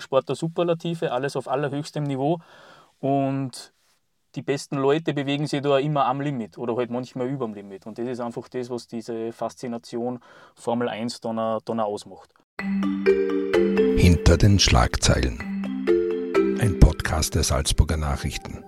Sport der Superlative, alles auf allerhöchstem Niveau und die besten Leute bewegen sich da immer am Limit oder halt manchmal über dem Limit. Und das ist einfach das, was diese Faszination Formel 1 dann, dann auch ausmacht. Hinter den Schlagzeilen. Ein Podcast der Salzburger Nachrichten.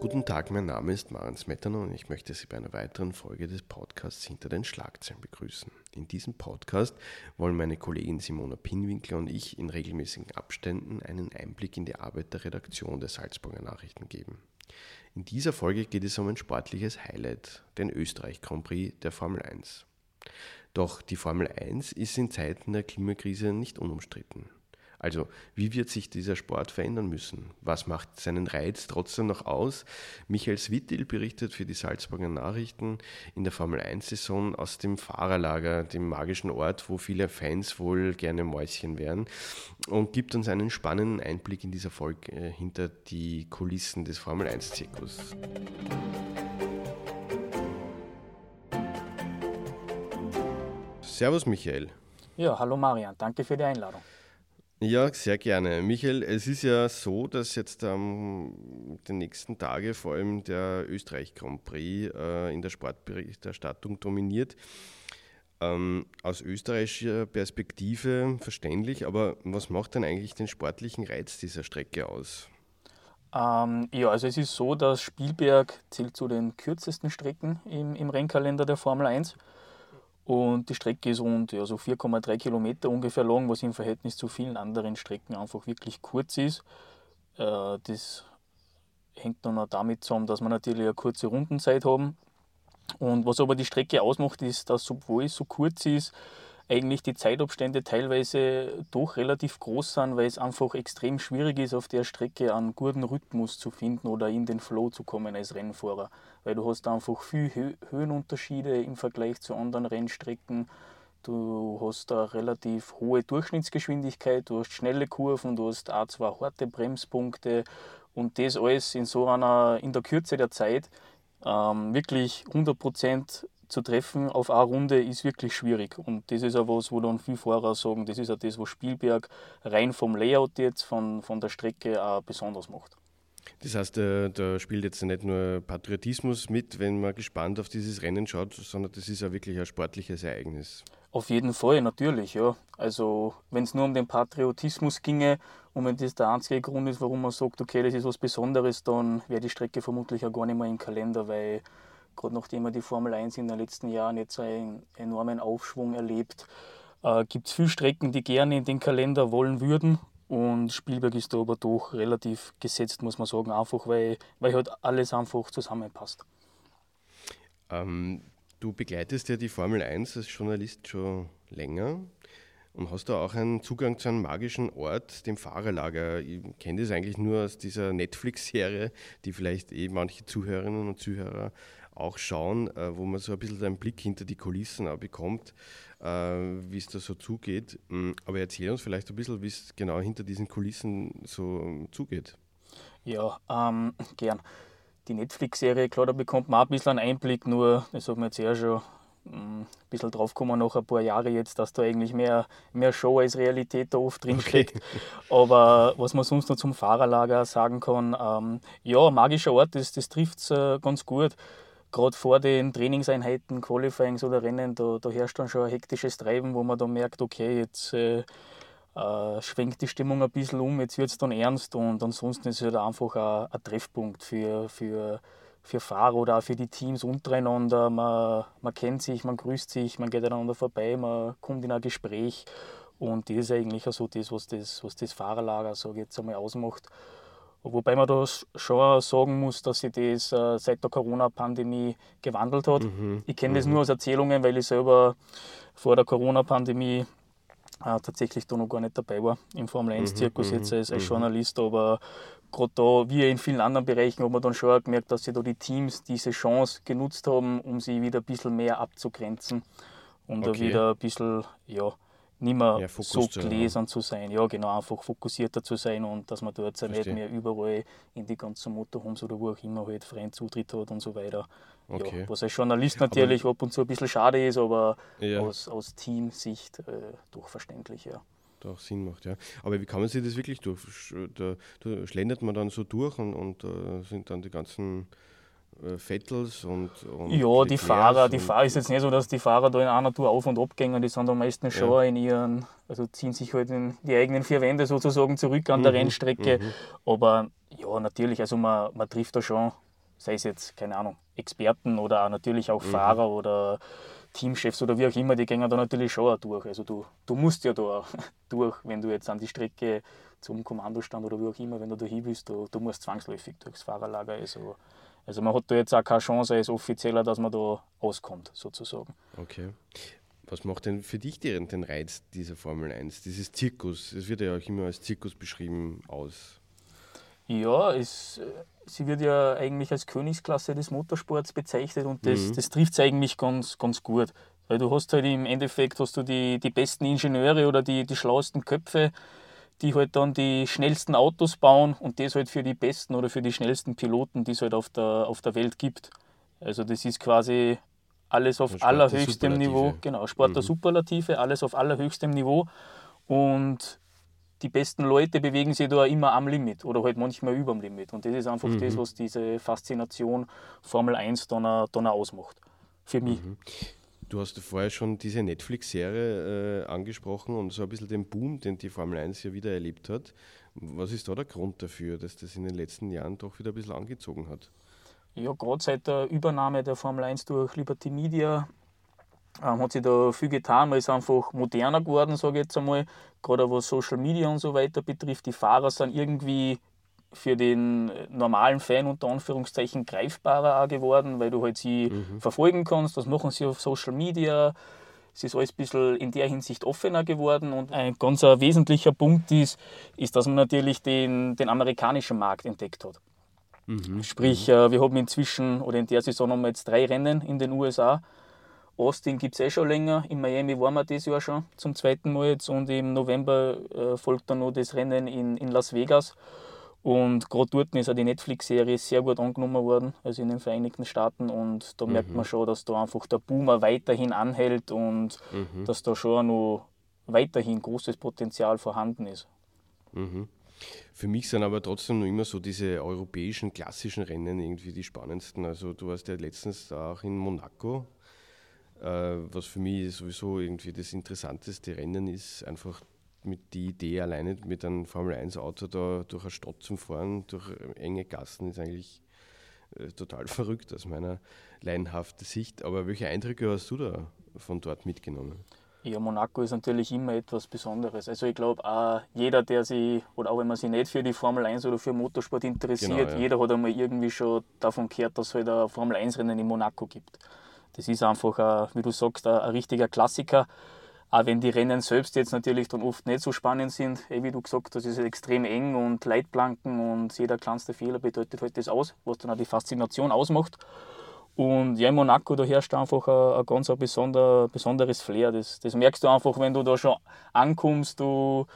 Guten Tag, mein Name ist Maren Smetana und ich möchte Sie bei einer weiteren Folge des Podcasts Hinter den Schlagzeilen begrüßen. In diesem Podcast wollen meine Kollegin Simona Pinwinkler und ich in regelmäßigen Abständen einen Einblick in die Arbeit der Redaktion der Salzburger Nachrichten geben. In dieser Folge geht es um ein sportliches Highlight, den Österreich Grand Prix der Formel 1. Doch die Formel 1 ist in Zeiten der Klimakrise nicht unumstritten. Also, wie wird sich dieser Sport verändern müssen? Was macht seinen Reiz trotzdem noch aus? Michael Swittil berichtet für die Salzburger Nachrichten in der Formel 1-Saison aus dem Fahrerlager, dem magischen Ort, wo viele Fans wohl gerne Mäuschen wären, und gibt uns einen spannenden Einblick in dieser Folge äh, hinter die Kulissen des Formel 1-Zirkus. Servus, Michael. Ja, hallo Marian, danke für die Einladung. Ja, sehr gerne. Michael, es ist ja so, dass jetzt ähm, die nächsten Tage vor allem der Österreich Grand Prix äh, in der Sportberichterstattung dominiert. Ähm, aus österreichischer Perspektive verständlich, aber was macht denn eigentlich den sportlichen Reiz dieser Strecke aus? Ähm, ja, also es ist so, dass Spielberg zählt zu den kürzesten Strecken im, im Rennkalender der Formel 1. Und die Strecke ist rund ja, so 4,3 Kilometer ungefähr lang, was im Verhältnis zu vielen anderen Strecken einfach wirklich kurz ist. Äh, das hängt dann auch damit zusammen, dass wir natürlich eine kurze Rundenzeit haben. Und was aber die Strecke ausmacht, ist, dass obwohl es so kurz ist, eigentlich die Zeitabstände teilweise doch relativ groß sind, weil es einfach extrem schwierig ist, auf der Strecke einen guten Rhythmus zu finden oder in den Flow zu kommen als Rennfahrer. Weil du hast einfach viel Höhenunterschiede im Vergleich zu anderen Rennstrecken. Du hast eine relativ hohe Durchschnittsgeschwindigkeit, du hast schnelle Kurven, du hast auch zwei harte Bremspunkte und das alles in so einer, in der Kürze der Zeit ähm, wirklich 100 Prozent zu treffen auf eine Runde ist wirklich schwierig. Und das ist auch was, wo dann viele Fahrer sagen, das ist auch das, was Spielberg rein vom Layout jetzt, von, von der Strecke auch besonders macht. Das heißt, da, da spielt jetzt nicht nur Patriotismus mit, wenn man gespannt auf dieses Rennen schaut, sondern das ist ja wirklich ein sportliches Ereignis. Auf jeden Fall, natürlich, ja. Also, wenn es nur um den Patriotismus ginge und wenn das der einzige Grund ist, warum man sagt, okay, das ist was Besonderes, dann wäre die Strecke vermutlich auch gar nicht mehr im Kalender, weil gerade nachdem er die Formel 1 in den letzten Jahren jetzt einen enormen Aufschwung erlebt, äh, gibt es viele Strecken, die gerne in den Kalender wollen würden. Und Spielberg ist da aber doch relativ gesetzt, muss man sagen, einfach weil, weil halt alles einfach zusammenpasst. Ähm, du begleitest ja die Formel 1 als Journalist schon länger und hast da auch einen Zugang zu einem magischen Ort, dem Fahrerlager. Ich kenne das eigentlich nur aus dieser Netflix-Serie, die vielleicht eh manche Zuhörerinnen und Zuhörer auch schauen, äh, wo man so ein bisschen einen Blick hinter die Kulissen auch bekommt, äh, wie es da so zugeht. Mm, aber erzähl uns vielleicht ein bisschen, wie es genau hinter diesen Kulissen so ähm, zugeht. Ja, ähm, gern. Die Netflix-Serie, klar, da bekommt man auch ein bisschen einen Einblick, nur, das hat man jetzt ja schon mm, ein bisschen drauf kommen nach ein paar Jahren jetzt, dass da eigentlich mehr, mehr Show als Realität da oft drinsteckt. Okay. Aber was man sonst noch zum Fahrerlager sagen kann, ähm, ja, magischer Ort, das, das trifft es äh, ganz gut gerade vor den Trainingseinheiten, Qualifyings oder Rennen, da, da herrscht dann schon ein hektisches Treiben, wo man dann merkt, okay, jetzt äh, äh, schwenkt die Stimmung ein bisschen um, jetzt wird es dann ernst und ansonsten ist es halt einfach ein, ein, Treffpunkt für, für, für Fahrer oder auch für die Teams untereinander. Man, man kennt sich, man grüßt sich, man geht einander vorbei, man kommt in ein Gespräch und das ist eigentlich auch so das, was das, was das Fahrerlager, sage ich jetzt einmal, ausmacht. Wobei man da schon sagen muss, dass sich das äh, seit der Corona-Pandemie gewandelt hat. Mhm. Ich kenne mhm. das nur aus Erzählungen, weil ich selber vor der Corona-Pandemie äh, tatsächlich da noch gar nicht dabei war im Formel 1-Zirkus mhm. jetzt als, als, mhm. Journalist. Aber gerade da, wie in vielen anderen Bereichen, hat man dann schon gemerkt, dass sich da die Teams diese Chance genutzt haben, um sie wieder ein bisschen mehr abzugrenzen und okay. da wieder ein bisschen, ja, nicht mehr ja, so gläsern zu sein. Ja, genau, einfach fokussierter zu sein und dass man dort nicht mehr überall in die ganzen Motorhomes oder wo auch immer halt freien Zutritt hat und so weiter. Okay. Ja, was als Journalist natürlich aber ab und zu ein bisschen schade ist, aber aus, aus Teamsicht äh, doch verständlich, ja. da auch Sinn macht, ja. Aber wie kann man sich das wirklich durch? Da, da schlendert man dann so durch und, und uh, sind dann die ganzen Vettels und, und Ja, die Fahrer, die Fahrer ist jetzt nicht so, dass die Fahrer da in einer Tour auf und ab gehen, die sind am meisten schon ja. in ihren, also ziehen sich halt in die eigenen vier Wände sozusagen zurück an mhm. der Rennstrecke. Mhm. Aber ja, natürlich, also man, man trifft da schon, sei es jetzt, keine Ahnung, Experten oder natürlich auch mhm. Fahrer oder Teamchefs oder wie auch immer, die gehen da natürlich schon auch durch. Also du, du musst ja da durch, wenn du jetzt an die Strecke zum Kommandostand oder wie auch immer, wenn du da hin willst, du, du musst zwangsläufig durchs Fahrerlager. Also, also man hat da jetzt auch keine Chance als Offizieller, dass man da auskommt, sozusagen. Okay. Was macht denn für dich den, den Reiz dieser Formel 1, dieses Zirkus? Es wird ja auch immer als Zirkus beschrieben aus. Ja, es, sie wird ja eigentlich als Königsklasse des Motorsports bezeichnet und das, mhm. das trifft es eigentlich ganz, ganz gut. Weil du hast halt im Endeffekt hast du die, die besten Ingenieure oder die, die schlauesten Köpfe, die halt dann die schnellsten Autos bauen und das halt für die besten oder für die schnellsten Piloten, die es halt auf der, auf der Welt gibt. Also das ist quasi alles auf allerhöchstem Niveau. Genau, Sport der mhm. Superlative, alles auf allerhöchstem Niveau. Und die besten Leute bewegen sich da immer am Limit oder halt manchmal über dem Limit. Und das ist einfach mhm. das, was diese Faszination Formel 1 dann, dann ausmacht. Für mich. Mhm. Du hast vorher schon diese Netflix-Serie äh, angesprochen und so ein bisschen den Boom, den die Formel 1 ja wieder erlebt hat. Was ist da der Grund dafür, dass das in den letzten Jahren doch wieder ein bisschen angezogen hat? Ja, gerade seit der Übernahme der Formel 1 durch Liberty Media ähm, hat sich da viel getan. Man ist einfach moderner geworden, sage ich jetzt einmal. Gerade was Social Media und so weiter betrifft. Die Fahrer sind irgendwie für den normalen Fan unter Anführungszeichen greifbarer geworden, weil du halt sie mhm. verfolgen kannst. Das machen sie auf Social Media. Es ist alles ein bisschen in der Hinsicht offener geworden. Und ein ganz wesentlicher Punkt ist, ist, dass man natürlich den, den amerikanischen Markt entdeckt hat. Mhm. Sprich. Äh, wir haben inzwischen oder in der Saison haben wir jetzt drei Rennen in den USA Austin gibt es eh schon länger. In Miami waren wir dieses Jahr schon zum zweiten Mal jetzt und im November äh, folgt dann noch das Rennen in, in Las Vegas. Und gerade dort ist auch die Netflix-Serie sehr gut angenommen worden, also in den Vereinigten Staaten. Und da mhm. merkt man schon, dass da einfach der Boomer weiterhin anhält und mhm. dass da schon noch weiterhin großes Potenzial vorhanden ist. Mhm. Für mich sind aber trotzdem noch immer so diese europäischen klassischen Rennen irgendwie die spannendsten. Also du warst ja letztens auch in Monaco äh, was für mich sowieso irgendwie das interessanteste Rennen ist, einfach mit die Idee alleine mit einem Formel-1-Auto da durch eine Stadt zu fahren, durch enge Gassen, ist eigentlich äh, total verrückt aus meiner laienhaften Sicht. Aber welche Eindrücke hast du da von dort mitgenommen? Ja, Monaco ist natürlich immer etwas Besonderes. Also ich glaube, auch jeder, der sich, oder auch wenn man sich nicht für die Formel 1 oder für Motorsport interessiert, genau, ja. jeder hat einmal irgendwie schon davon gehört, dass es halt ein Formel 1-Rennen in Monaco gibt. Das ist einfach, ein, wie du sagst, ein richtiger Klassiker. Auch wenn die Rennen selbst jetzt natürlich dann oft nicht so spannend sind, eh wie du gesagt hast, ist extrem eng und Leitplanken und jeder kleinste Fehler bedeutet halt das aus, was dann auch die Faszination ausmacht. Und ja, in Monaco, da herrscht einfach ein, ein ganz ein besonder, besonderes Flair. Das, das merkst du einfach, wenn du da schon ankommst, du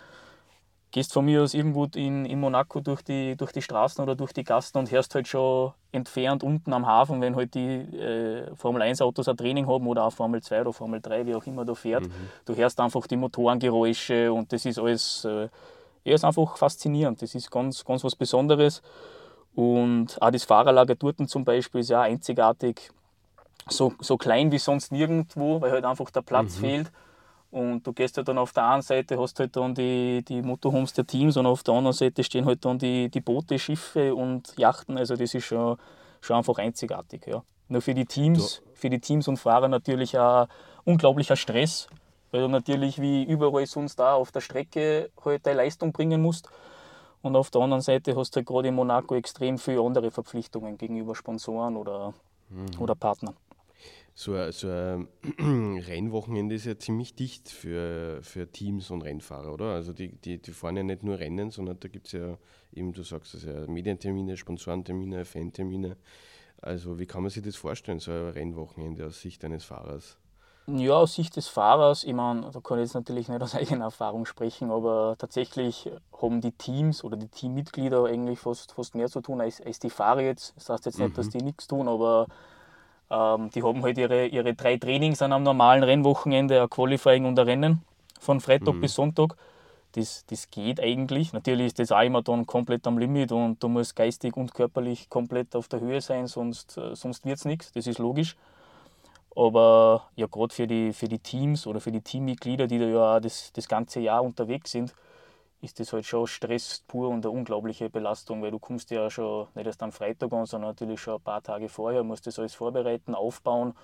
gehst von mir aus irgendwo in, in Monaco durch die, durch die Straßen oder durch die Gassen und hörst halt schon entfernt unten am Hafen, wenn halt die äh, Formel 1 Autos ein Training haben oder auch Formel 2 oder Formel 3, wie auch immer da fährt. Mhm. Du hörst einfach die Motorengeräusche und das ist alles äh, ja, ist einfach faszinierend. Das ist ganz, ganz was Besonderes. Und auch das Fahrerlager dort zum Beispiel ist ja einzigartig. So, so klein wie sonst nirgendwo, weil halt einfach der Platz mhm. fehlt. Und du gehst halt dann auf der einen Seite, hast halt dann die, die Motorhomes der Teams und auf der anderen Seite stehen halt dann die, die Boote, Schiffe und Yachten. Also das ist schon, schon einfach einzigartig. Ja. Nur für die Teams, ja. für die Teams und Fahrer natürlich ein unglaublicher Stress, weil du natürlich wie überall sonst da auf der Strecke halt deine Leistung bringen musst. Und auf der anderen Seite hast du halt gerade in Monaco extrem viele andere Verpflichtungen gegenüber Sponsoren oder, mhm. oder Partnern so ein, so ein Rennwochenende ist ja ziemlich dicht für, für Teams und Rennfahrer, oder? Also die, die, die fahren ja nicht nur Rennen, sondern da gibt es ja eben, du sagst es ja, Medientermine, Sponsorentermine, Fantermine. Also wie kann man sich das vorstellen, so ein Rennwochenende aus Sicht eines Fahrers? Ja, aus Sicht des Fahrers, ich meine, da kann ich jetzt natürlich nicht aus eigener Erfahrung sprechen, aber tatsächlich haben die Teams oder die Teammitglieder eigentlich fast, fast mehr zu tun als, als die Fahrer jetzt. Das heißt jetzt nicht, mhm. dass die nichts tun, aber ähm, die haben halt ihre, ihre drei Trainings an einem normalen Rennwochenende, ein Qualifying und ein Rennen, von Freitag mhm. bis Sonntag. das, das geht eigentlich. Natürlich ist das auch immer dann komplett am Limit und du musst geistig und körperlich komplett auf der Höhe sein, sonst, äh, sonst wird es nichts, das ist logisch. Aber ja, gerade für die, für die Teams oder für die Teammitglieder, die da ja das, das ganze Jahr unterwegs sind, ist das halt schon Stress pur und eine unglaubliche Belastung, weil du kommst ja schon nicht erst am Freitag an, sondern natürlich schon ein paar Tage vorher, musst das alles vorbereiten, aufbauen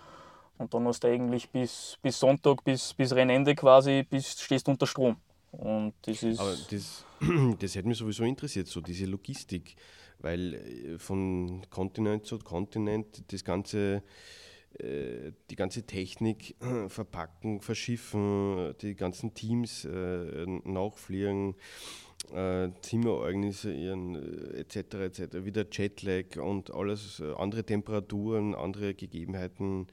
und dann hast du eigentlich bis, bis Sonntag, bis, bis Rennende quasi, bis stehst unter Strom. Und das ist. Aber das, das hätte mich sowieso interessiert, so diese Logistik, weil äh, von Kontinent zu Kontinent das ganze die ganze Technik verpacken, verschiffen, die ganzen Teams äh, nachfliegen, Zimmer organisieren, etc. etc. Wieder Jetlag und alles, andere Temperaturen, andere Gegebenheiten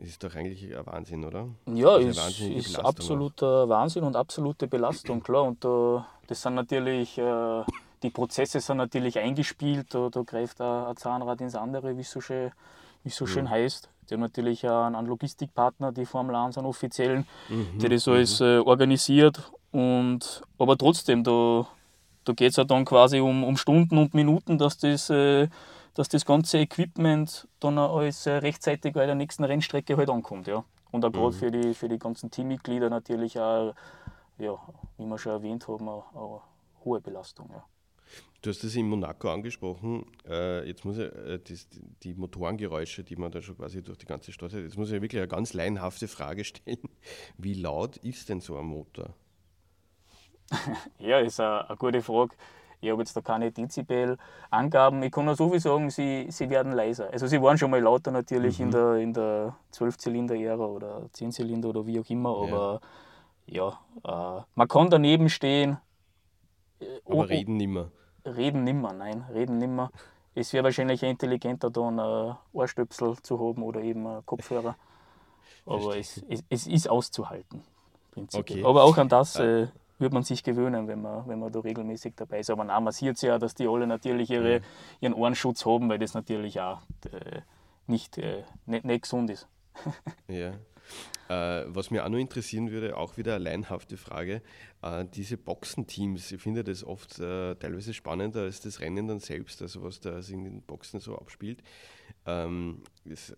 ist doch eigentlich ein Wahnsinn, oder? Ja, ist, ist, ist absoluter. Wahnsinn und absolute Belastung, klar. Und da, das sind natürlich, äh, die Prozesse sind natürlich eingespielt, da, da greift ein Zahnrad ins andere, wie es so schön, wie so schön mhm. heißt. Die haben natürlich einen, einen Logistikpartner, die Formel 1 einen offiziellen, mhm. der das alles mhm. organisiert. Und, aber trotzdem, da, da geht es ja dann quasi um, um Stunden und Minuten, dass das äh, dass das ganze Equipment dann alles äh, rechtzeitig bei der nächsten Rennstrecke halt ankommt. Ja. Und auch gerade mhm. für, die, für die ganzen Teammitglieder natürlich auch, ja, wie wir schon erwähnt haben, eine, eine hohe Belastung. Ja. Du hast das in Monaco angesprochen. Äh, jetzt muss ich äh, das, die Motorengeräusche, die man da schon quasi durch die ganze Stadt hat, jetzt muss ich wirklich eine ganz laienhafte Frage stellen. Wie laut ist denn so ein Motor? ja, ist eine, eine gute Frage. Ich habe jetzt da keine Dezibel-Angaben. Ich kann nur so viel sagen, sie, sie werden leiser. Also sie waren schon mal lauter natürlich mhm. in der, in der 12-Zylinder-Ära oder 10-Zylinder oder wie auch immer, aber ja, ja äh, man kann daneben stehen. Äh, aber reden nimmer. Reden nimmer, nein, reden nimmer. Es wäre wahrscheinlich intelligenter, da einen Ohrstöpsel zu haben oder eben einen Kopfhörer. Aber es, es, es, ist auszuhalten. Okay. Aber auch an das äh, wird man sich gewöhnen, wenn man, wenn man da regelmäßig dabei ist. Aber nein, man sieht ja, dass die alle natürlich ihre, ihren Ohrenschutz haben, weil das natürlich auch äh, nicht, äh, nicht, nicht gesund ist. ja. Äh, was mich auch noch interessieren würde, auch wieder eine leinhafte Frage, äh, diese Boxenteams, ich finde das oft äh, teilweise spannender als das Rennen dann selbst, also was da in den Boxen so abspielt. Ähm,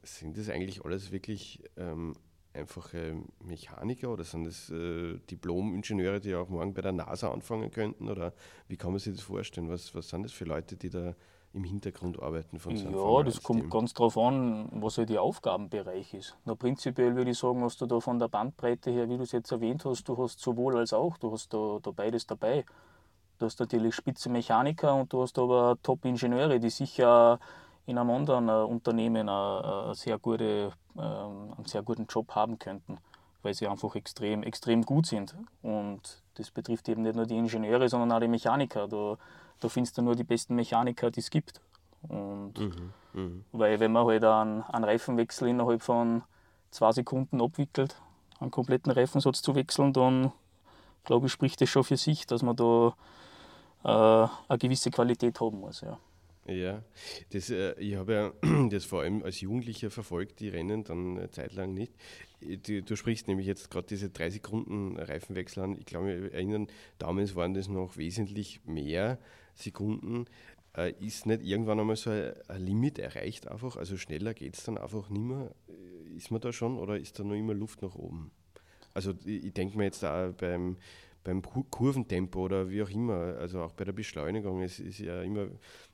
sind das eigentlich alles wirklich ähm, einfache Mechaniker oder sind das äh, Diplom-Ingenieure, die auch morgen bei der NASA anfangen könnten? Oder wie kann man sich das vorstellen? Was, was sind das für Leute, die da im Hintergrund arbeiten von so Ja, das kommt ganz darauf an, was halt ihr Aufgabenbereich ist. Na, prinzipiell würde ich sagen, hast du da von der Bandbreite her, wie du es jetzt erwähnt hast, du hast sowohl als auch, du hast da, da beides dabei. Du hast natürlich spitze Mechaniker und du hast aber Top-Ingenieure, die sicher in einem anderen äh, Unternehmen eine, eine sehr gute, ähm, einen sehr guten Job haben könnten, weil sie einfach extrem, extrem gut sind. Und das betrifft eben nicht nur die Ingenieure, sondern auch die Mechaniker. Da, da findest du nur die besten Mechaniker, die es gibt. Und mhm, mh. Weil wenn man halt einen, einen Reifenwechsel innerhalb von zwei Sekunden abwickelt, einen kompletten Reifensatz zu wechseln, dann glaube ich, spricht das schon für sich, dass man da äh, eine gewisse Qualität haben muss. Ja. Ja, das, äh, ich habe ja das vor allem als Jugendlicher verfolgt, die Rennen dann eine Zeit lang nicht. Du, du sprichst nämlich jetzt gerade diese drei Sekunden Reifenwechsel an. Ich glaube, mich erinnern, damals waren das noch wesentlich mehr Sekunden. Äh, ist nicht irgendwann einmal so ein, ein Limit erreicht einfach? Also schneller geht es dann einfach nicht mehr? Äh, ist man da schon oder ist da noch immer Luft nach oben? Also ich, ich denke mir jetzt da beim beim Kurventempo oder wie auch immer, also auch bei der Beschleunigung, es ist ja immer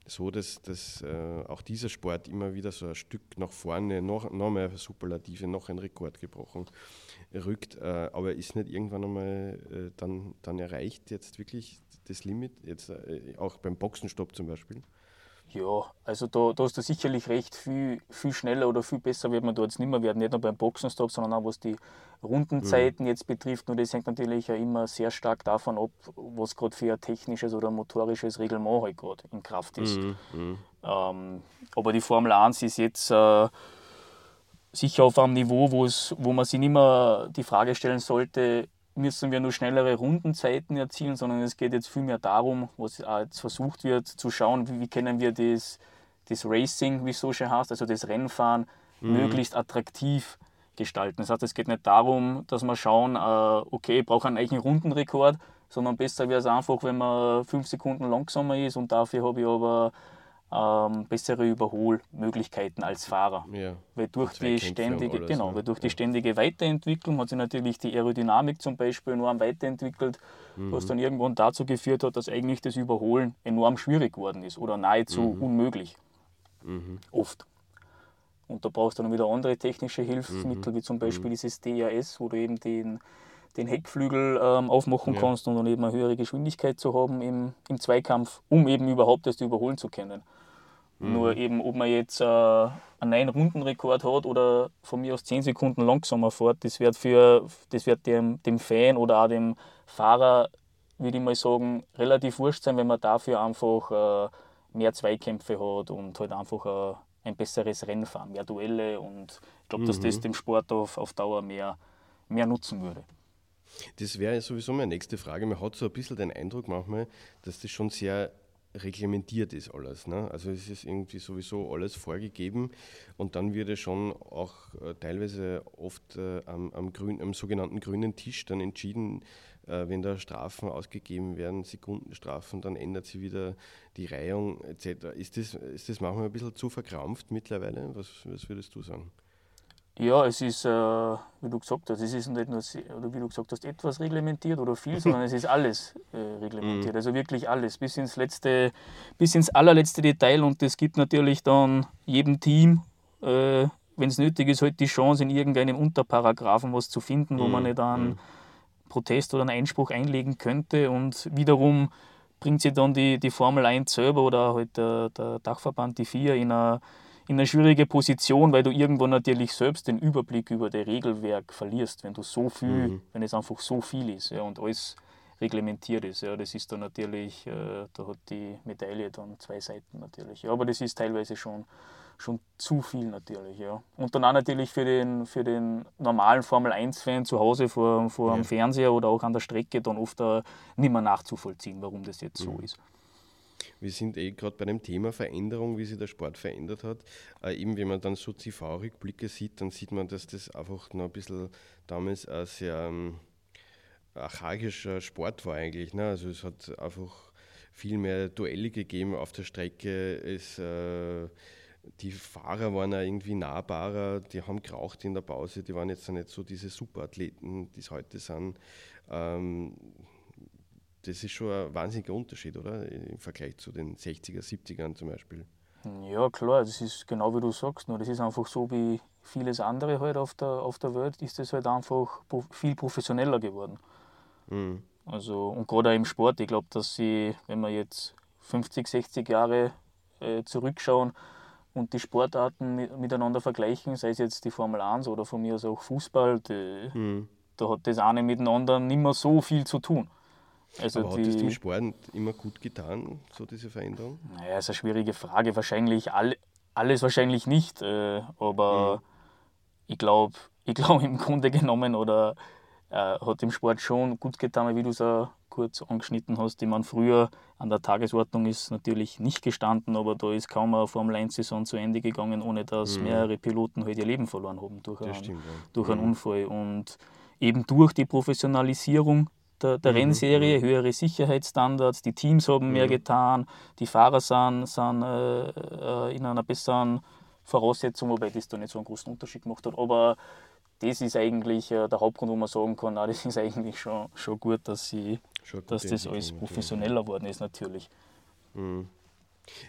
so, dass, dass äh, auch dieser Sport immer wieder so ein Stück nach vorne, noch, noch mehr Superlative, noch ein Rekord gebrochen rückt, äh, aber ist nicht irgendwann einmal äh, dann, dann erreicht jetzt wirklich das Limit, jetzt äh, auch beim Boxenstopp zum Beispiel? Ja, also da, da hast du sicherlich recht, viel, viel schneller oder viel besser wird man da jetzt nicht mehr werden, nicht nur beim Boxenstopp, sondern auch was die Rundenzeiten mhm. jetzt betrifft. Nur das hängt natürlich ja immer sehr stark davon ab, was gerade für ein technisches oder motorisches Reglement halt gerade in Kraft ist. Mhm. Mhm. Ähm, aber die Formel 1 ist jetzt äh, sicher auf einem Niveau, wo man sich nicht mehr die Frage stellen sollte, müssen wir nur schnellere Rundenzeiten erzielen, sondern es geht jetzt vielmehr darum, was jetzt versucht wird, zu schauen, wie, wie können wir das, das Racing, wie es so schön heißt, also das Rennfahren, mhm. möglichst attraktiv gestalten. Das heißt, es geht nicht darum, dass wir schauen, äh, okay, ich brauche einen eigenen Rundenrekord, sondern besser wäre es einfach, wenn man fünf Sekunden langsamer ist und dafür habe ich aber ähm, bessere Überholmöglichkeiten als Fahrer. Ja. Weil durch die ständige, alles, genau, ne? weil durch die ständige Weiterentwicklung hat sich natürlich die Aerodynamik zum Beispiel enorm weiterentwickelt, Mhm. was dann irgendwann dazu geführt hat, dass eigentlich das Überholen enorm schwierig geworden ist oder nahezu Mhm. unmöglich. Oft. Und da brauchst du dann wieder andere technische Hilfsmittel, wie zum Beispiel dieses DRS, wo du eben den, den Heckflügel ähm, aufmachen Ja. kannst und dann eben eine höhere Geschwindigkeit zu haben im, im Zweikampf, um eben überhaupt das überholen zu können. Nur eben, ob man jetzt äh, einen neuen Rundenrekord hat oder von mir aus 10 Sekunden langsamer fährt, das wird, für, das wird dem, dem Fan oder auch dem Fahrer, würde ich mal sagen, relativ wurscht sein, wenn man dafür einfach äh, mehr Zweikämpfe hat und halt einfach äh, ein besseres Rennen fahren, mehr Duelle und ich glaube, dass das dem Sport auf, auf Dauer mehr, mehr nutzen würde. Das wäre sowieso meine nächste Frage. Man hat so ein bisschen den Eindruck manchmal, dass das schon sehr reglementiert ist alles. Ne? Also es ist irgendwie sowieso alles vorgegeben und dann wird es schon auch äh, teilweise oft äh, am, am, grün, am sogenannten grünen Tisch dann entschieden, äh, wenn da Strafen ausgegeben werden, Sekundenstrafen, dann ändert sich wieder die Reihung etc. Ist das, ist das manchmal ein bisschen zu verkrampft mittlerweile? Was, was würdest du sagen? Ja, es ist, äh, wie du gesagt hast, es ist nicht nur, oder wie du gesagt hast, etwas reglementiert oder viel, sondern es ist alles äh, reglementiert. Also wirklich alles, bis ins letzte, bis ins allerletzte Detail. Und es gibt natürlich dann jedem Team, äh, wenn es nötig ist, halt die Chance, in irgendeinem Unterparagraphen was zu finden, wo man nicht einen Protest oder einen Einspruch einlegen könnte. Und wiederum bringt sie dann die, die Formel 1 selber oder halt der, der Dachverband, die FIA, in eine, in eine schwierige Position, weil du irgendwann natürlich selbst den Überblick über das Regelwerk verlierst, wenn du so viel, wenn es einfach so viel ist ja, und alles reglementiert ist. Ja, das ist dann natürlich, äh, da hat die Medaille dann zwei Seiten natürlich. Ja, aber das ist teilweise schon, schon zu viel natürlich. Ja. Und dann auch natürlich für den, für den normalen Formel-1-Fan zu Hause vor, vor dem Fernseher oder auch an der Strecke dann oft äh, nicht mehr nachzuvollziehen, warum das jetzt so ist. Wir sind eh gerade bei dem Thema Veränderung, wie sich der Sport verändert hat. Äh, eben wenn man dann so TV-Rückblicke sieht, dann sieht man, dass das einfach noch ein bisschen damals ein sehr ähm, archaischer Sport war eigentlich. Ne? Also es hat einfach viel mehr Duelle gegeben auf der Strecke. Es, äh, die Fahrer waren auch irgendwie nahbarer, die haben geraucht in der Pause, die waren jetzt nicht so diese Superathleten, die es heute sind. Ähm, das ist schon ein wahnsinniger Unterschied, oder? Im Vergleich zu den 60er, 70ern zum Beispiel. Ja, klar, das ist genau wie du sagst. Nur das ist einfach so wie vieles andere halt auf der, auf der Welt, ist das halt einfach viel professioneller geworden. Mhm. Also, und gerade auch im Sport, ich glaube, dass sie, wenn wir jetzt 50, 60 Jahre äh, zurückschauen und die Sportarten mit, miteinander vergleichen, sei es jetzt die Formel 1 oder von mir aus auch Fußball, die, Mhm. da hat das eine mit dem anderen nicht mehr so viel zu tun. Also Aber hat das dem die, Sport immer gut getan, so diese Veränderung? naja, ist eine schwierige Frage. Wahrscheinlich all, alles wahrscheinlich nicht, äh, aber ich glaube, ich glaub, im Grunde genommen oder äh, hat dem Sport schon gut getan, wie du es auch kurz angeschnitten hast. Ich meine, früher an der Tagesordnung ist natürlich nicht gestanden, aber da ist kaum eine Formel-1-Saison zu Ende gegangen, ohne dass mehrere Piloten halt ihr Leben verloren haben durch, einen, stimmt, ja. durch einen Unfall. Und eben durch die Professionalisierung der, der Rennserie, höhere Sicherheitsstandards, die Teams haben mehr getan, die Fahrer sind, sind äh, äh, in einer besseren Voraussetzung, wobei das da nicht so einen großen Unterschied gemacht hat. Aber das ist eigentlich äh, der Hauptgrund, wo man sagen kann, na, das ist eigentlich schon, schon gut, dass, sie, Schon dass das alles professioneller geworden ist natürlich.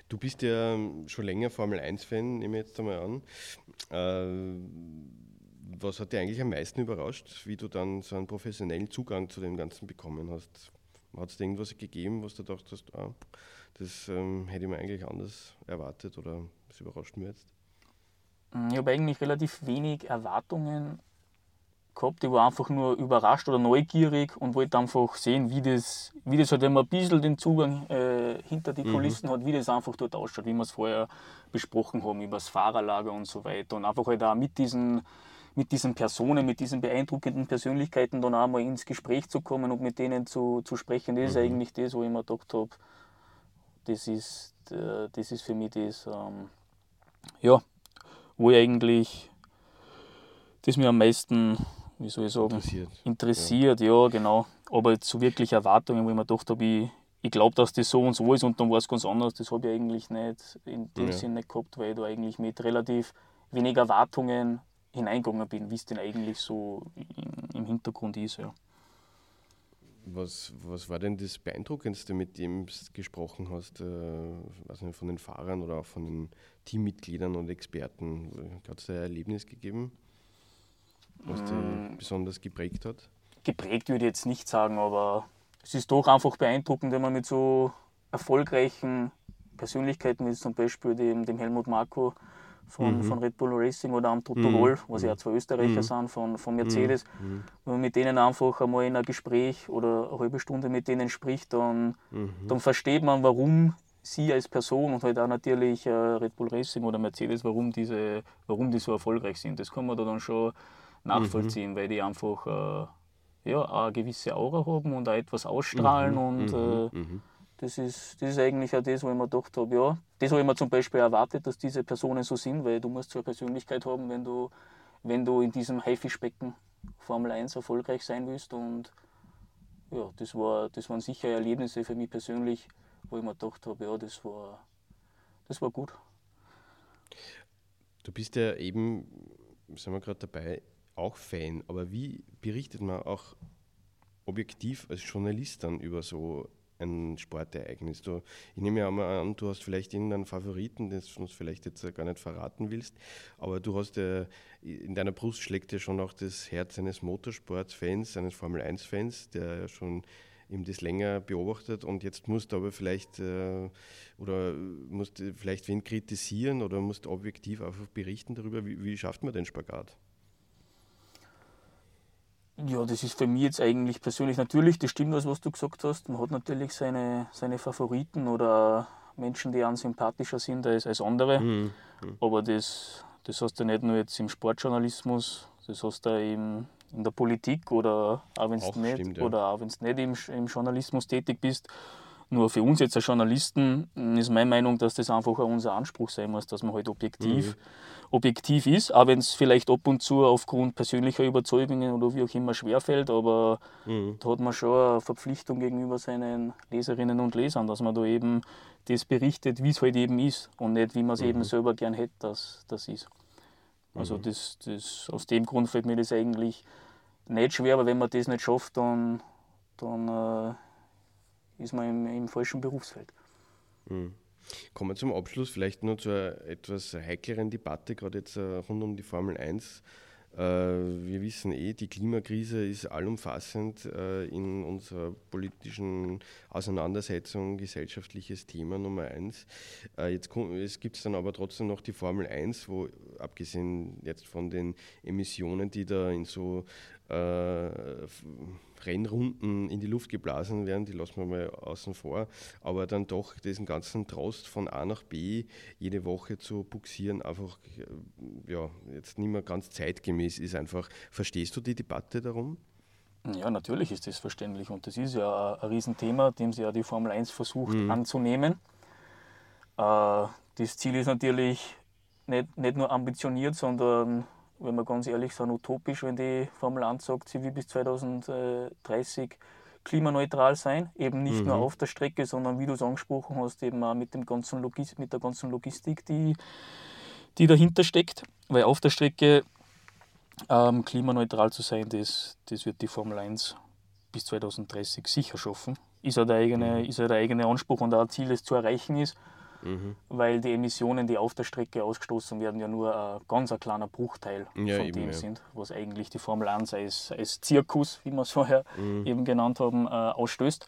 Du bist ja ähm, schon länger Formel 1-Fan, nehme ich jetzt einmal an. Äh, was hat dich eigentlich am meisten überrascht, wie du dann so einen professionellen Zugang zu dem Ganzen bekommen hast? Hat es da irgendwas gegeben, was du dachtest, ah, das ähm, hätte ich mir eigentlich anders erwartet oder das überrascht mich jetzt? Ich habe eigentlich relativ wenig Erwartungen gehabt. Ich war einfach nur überrascht oder neugierig und wollte einfach sehen, wie das, wie das halt, wenn man ein bisschen den Zugang äh, hinter die Kulissen hat, wie das einfach dort ausschaut, wie wir es vorher besprochen haben, über das Fahrerlager und so weiter. Und einfach halt auch mit diesen, mit diesen Personen, mit diesen beeindruckenden Persönlichkeiten dann auch mal ins Gespräch zu kommen und mit denen zu, zu sprechen, das ist eigentlich das, wo ich mir gedacht habe, das ist, äh, das ist für mich das, ähm, ja, wo ich eigentlich das mir am meisten, wie soll ich sagen, Interessiert. interessiert, ja, genau. Aber jetzt so wirklich Erwartungen, wo ich mir gedacht habe, ich, ich glaube, dass das so und so ist und dann war es ganz anders, das habe ich eigentlich nicht in dem Ja. Sinn nicht gehabt, weil ich da eigentlich mit relativ wenig Erwartungen hineingegangen bin, wie es denn eigentlich so im Hintergrund ist. Ja. Was, was war denn das Beeindruckendste, mit dem du gesprochen hast, äh, weiß nicht, von den Fahrern oder auch von den Teammitgliedern und Experten? Hat es da ein Erlebnis gegeben, was Mm. dich besonders geprägt hat? Geprägt würde ich jetzt nicht sagen, aber es ist doch einfach beeindruckend, wenn man mit so erfolgreichen Persönlichkeiten wie zum Beispiel dem, dem Helmut Marko von, von Red Bull Racing oder am Toto Mhm. Wolf, was ja zwei Österreicher Mhm. sind, von, von Mercedes, Mhm. wenn man mit denen einfach einmal in ein Gespräch oder eine halbe Stunde mit denen spricht, dann, Mhm. dann versteht man, warum sie als Person und halt auch natürlich äh, Red Bull Racing oder Mercedes, warum, diese, warum die so erfolgreich sind. Das kann man da dann schon nachvollziehen, weil die einfach äh, ja, eine gewisse Aura haben und auch etwas ausstrahlen und äh, Mhm. Das ist, das ist eigentlich auch das, wo ich mir gedacht habe, ja, das habe ich mir zum Beispiel erwartet, dass diese Personen so sind, weil du musst so eine Persönlichkeit haben, wenn du, wenn du in diesem Haifischbecken Formel 1 erfolgreich sein willst und ja, das, war, das waren sicher Erlebnisse für mich persönlich, wo ich mir gedacht habe, ja, das war, das war gut. Du bist ja eben, sind wir gerade dabei, auch Fan, aber wie berichtet man auch objektiv als Journalist dann über so ein Sportereignis? Du, ich nehme ja mal an, du hast vielleicht irgendeinen Favoriten, den du uns vielleicht jetzt gar nicht verraten willst, aber du hast ja, in deiner Brust schlägt ja schon auch das Herz eines Motorsportfans, eines Formel-1-Fans, der schon eben das länger beobachtet und jetzt musst du aber vielleicht äh, oder musst vielleicht wen kritisieren oder musst objektiv einfach berichten darüber, wie, wie schafft man den Spagat? Ja, das ist für mich jetzt eigentlich persönlich natürlich, das stimmt, was, was du gesagt hast. Man hat natürlich seine, seine Favoriten oder Menschen, die einem sympathischer sind als, als andere. Mhm. Aber das, das hast du nicht nur jetzt im Sportjournalismus, das hast du im, in der Politik oder auch wenn du nicht, ja. oder auch wenn's nicht im, im Journalismus tätig bist. Nur für uns jetzt als Journalisten ist meine Meinung, dass das einfach auch unser Anspruch sein muss, dass man halt objektiv, objektiv ist, auch wenn es vielleicht ab und zu aufgrund persönlicher Überzeugungen oder wie auch immer schwerfällt, aber Mhm. da hat man schon eine Verpflichtung gegenüber seinen Leserinnen und Lesern, dass man da eben das berichtet, wie es halt eben ist und nicht, wie man es eben selber gern hätte, dass das ist. Also das, das, aus dem Grund fällt mir das eigentlich nicht schwer, aber wenn man das nicht schafft, dann, dann äh, ist man im, im falschen Berufsfeld. Mhm. Kommen wir zum Abschluss vielleicht nur zu einer etwas heikleren Debatte, gerade jetzt äh, rund um die Formel 1. Äh, wir wissen eh, die Klimakrise ist allumfassend äh, in unserer politischen Auseinandersetzung gesellschaftliches Thema Nummer eins. Jetzt kom- es gibt dann aber trotzdem noch die Formel 1, wo abgesehen jetzt von den Emissionen, die da in so Rennrunden in die Luft geblasen werden, die lassen wir mal außen vor, aber dann doch diesen ganzen Trost von A nach B jede Woche zu buxieren, einfach äh, ja, jetzt nicht mehr ganz zeitgemäß ist einfach. Verstehst du die Debatte darum? Ja, natürlich ist das verständlich und das ist ja ein, Riesenthema, dem sie ja die Formel 1 versucht anzunehmen. Äh, das Ziel ist natürlich nicht, nicht nur ambitioniert, sondern, wenn wir ganz ehrlich sind, utopisch, wenn die Formel 1 sagt, sie will bis 2030 klimaneutral sein. Eben nicht nur auf der Strecke, sondern wie du es angesprochen hast, eben auch mit, dem ganzen Logis mit der ganzen Logistik, die, die dahinter steckt. Weil auf der Strecke ähm, klimaneutral zu sein, das, das wird die Formel 1 bis 2030 sicher schaffen. Ist ja der eigene, ist ja der eigene Anspruch und auch ein Ziel, das zu erreichen ist, Mhm. weil die Emissionen, die auf der Strecke ausgestoßen werden, ja nur ein ganz ein kleiner Bruchteil Ja, von eben, dem ja. sind, was eigentlich die Formel 1 als, als Zirkus, wie wir es vorher Mhm. eben genannt haben, äh, ausstößt.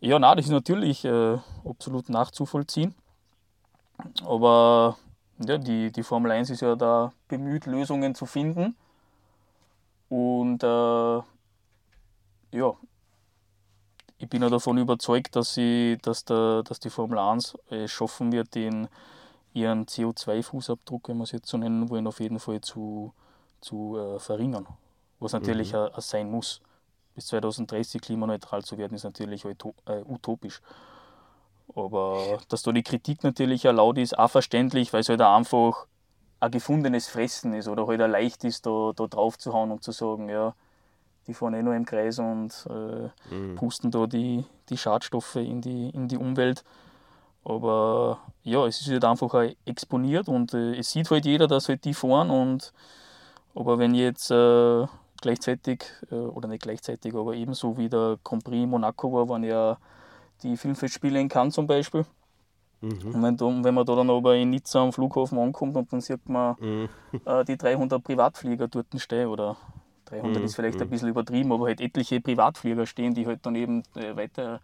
Ja, na, das ist natürlich äh, absolut nachzuvollziehen. Aber ja, die, die Formel 1 ist ja da bemüht, Lösungen zu finden. Und äh, ja, ich bin ja davon überzeugt, dass, sie, dass, der, dass die Formel 1 es schaffen wird, den, ihren CO2-Fußabdruck, wenn wir es jetzt so nennen wollen, auf jeden Fall zu, zu äh, verringern. Was natürlich Mhm. auch sein muss. Bis 2030 klimaneutral zu werden, ist natürlich uto- äh, utopisch. Aber dass da die Kritik natürlich auch laut ist, auch verständlich, weil es halt auch einfach ein gefundenes Fressen ist oder halt auch leicht ist, da, da drauf zu hauen und zu sagen, ja, die fahren eh nur im Kreis und äh, mhm. pusten da die, die Schadstoffe in die, in die Umwelt. Aber ja, es ist halt einfach auch exponiert und äh, es sieht halt jeder, dass halt die fahren. Und, aber wenn jetzt äh, gleichzeitig, äh, oder nicht gleichzeitig, aber ebenso wie der Grand Prix Monaco war, waren ja die Filmfestspiele in Cannes zum Beispiel. Mhm. Und wenn, wenn man da dann aber in Nizza am Flughafen ankommt und dann sieht man mhm. äh, die 300 Privatflieger dort stehen oder 300 mhm. ist vielleicht ein mhm. bisschen übertrieben, aber halt etliche Privatflieger stehen, die halt dann eben äh, weiter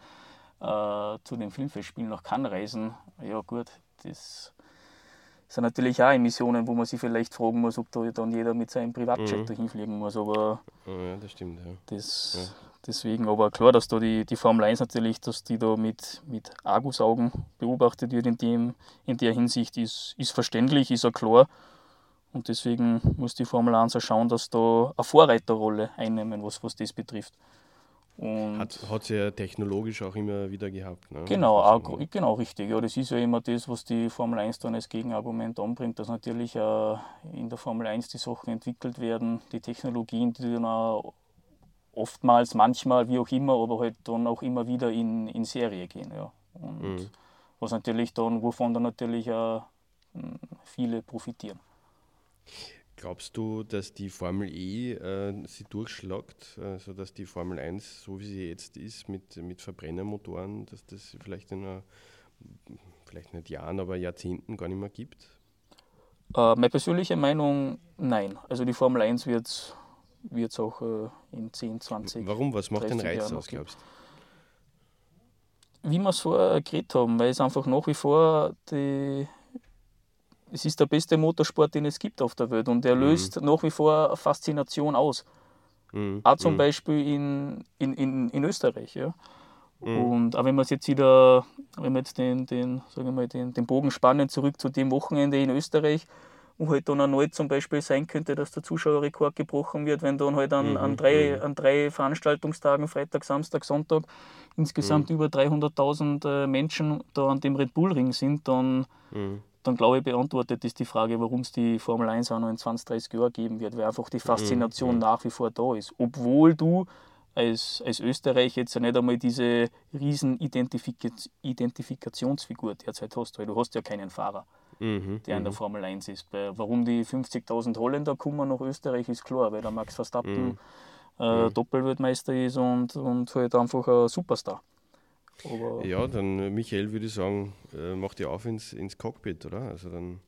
äh, zu den Filmfestspielen nach Cannes reisen. Ja gut, das sind natürlich auch Emissionen, wo man sich vielleicht fragen muss, ob da dann jeder mit seinem Privatjet mhm. dahin fliegen muss. Aber ja, das stimmt, ja. Das, ja. Deswegen, aber klar, dass da die, die Formel 1 natürlich, dass die da mit, mit Argusaugen beobachtet wird in, dem, in der Hinsicht, ist, ist verständlich, ist auch klar. Und deswegen muss die Formel 1 auch schauen, dass da eine Vorreiterrolle einnehmen, was, was das betrifft. Und hat, hat sie ja technologisch auch immer wieder gehabt. Ne? Genau, auch, genau, richtig. Ja, das ist ja immer das, was die Formel 1 dann als Gegenargument anbringt, dass natürlich äh, in der Formel 1 die Sachen entwickelt werden, die Technologien, die dann auch oftmals, manchmal, wie auch immer, aber halt dann auch immer wieder in, in Serie gehen. Ja. Und mhm. was natürlich dann, wovon dann natürlich auch hm, viele profitieren. Glaubst du, dass die Formel E äh, sie durchschlagt, äh, sodass die Formel 1, so wie sie jetzt ist, mit, mit Verbrennermotoren, dass das vielleicht in einer, vielleicht nicht Jahren, aber Jahrzehnten gar nicht mehr gibt? Äh, meine persönliche Meinung, nein. Also die Formel 1 wird es auch äh, in 10, 20 Warum? Was macht den Reiz Jahren aus, glaubst du? Wie wir es vorher geredet haben, weil es einfach nach wie vor die, es ist der beste Motorsport, den es gibt auf der Welt und er mhm. löst mhm. nach wie vor Faszination aus. Mhm. Auch zum mhm. Beispiel in, in, in, in Österreich. Ja. Mhm. Und auch wenn wir jetzt wieder, wenn wir jetzt den, den, sagen wir mal, den, den Bogen spannen zurück zu dem Wochenende in Österreich, wo halt dann erneut zum Beispiel sein könnte, dass der Zuschauerrekord gebrochen wird, wenn dann halt an, mhm. an, drei, mhm. an drei Veranstaltungstagen, Freitag, Samstag, Sonntag, insgesamt über 300.000 äh, Menschen da an dem Red Bull Ring sind, dann. Dann glaube ich, beantwortet ist die Frage, warum es die Formel 1 auch noch in 20, 30 Jahren geben wird, weil einfach die mhm. Faszination mhm. nach wie vor da ist. Obwohl du als, als Österreich jetzt ja nicht einmal diese riesen Identifikationsfigur derzeit hast, weil du hast ja keinen Fahrer mhm, der in der mhm. Formel 1 ist. Warum die 50.000 Holländer kommen nach Österreich, ist klar, weil der Max Verstappen mhm. äh, mhm. Doppelweltmeister ist und, und halt einfach ein Superstar. Aber ja, dann äh, Michael würde ich sagen, äh, macht ihr auf ins, ins Cockpit, oder? Also dann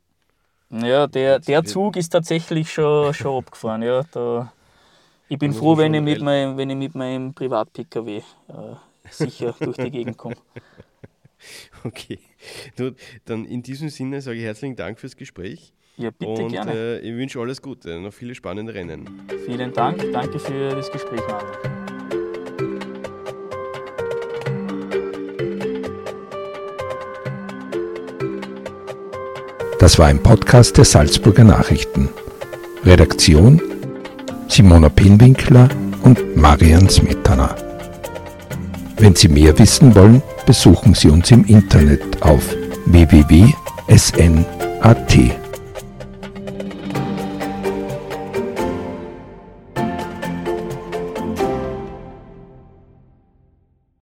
ja, der, der Zug ist tatsächlich schon, schon abgefahren. Ja, da, ich bin froh, wenn ich, mit meinem, wenn ich mit meinem Privat-Pkw äh, sicher durch die Gegend komme. Okay. Du, dann in diesem Sinne sage ich herzlichen Dank fürs Gespräch. Ja, bitte und, gerne. Äh, ich wünsche alles Gute, noch viele spannende Rennen. Vielen Dank, danke für das Gespräch, Mario. Das war ein Podcast der Salzburger Nachrichten. Redaktion Simona Pinwinkler und Marian Smetana. Wenn Sie mehr wissen wollen, besuchen Sie uns im Internet auf www.sn.at.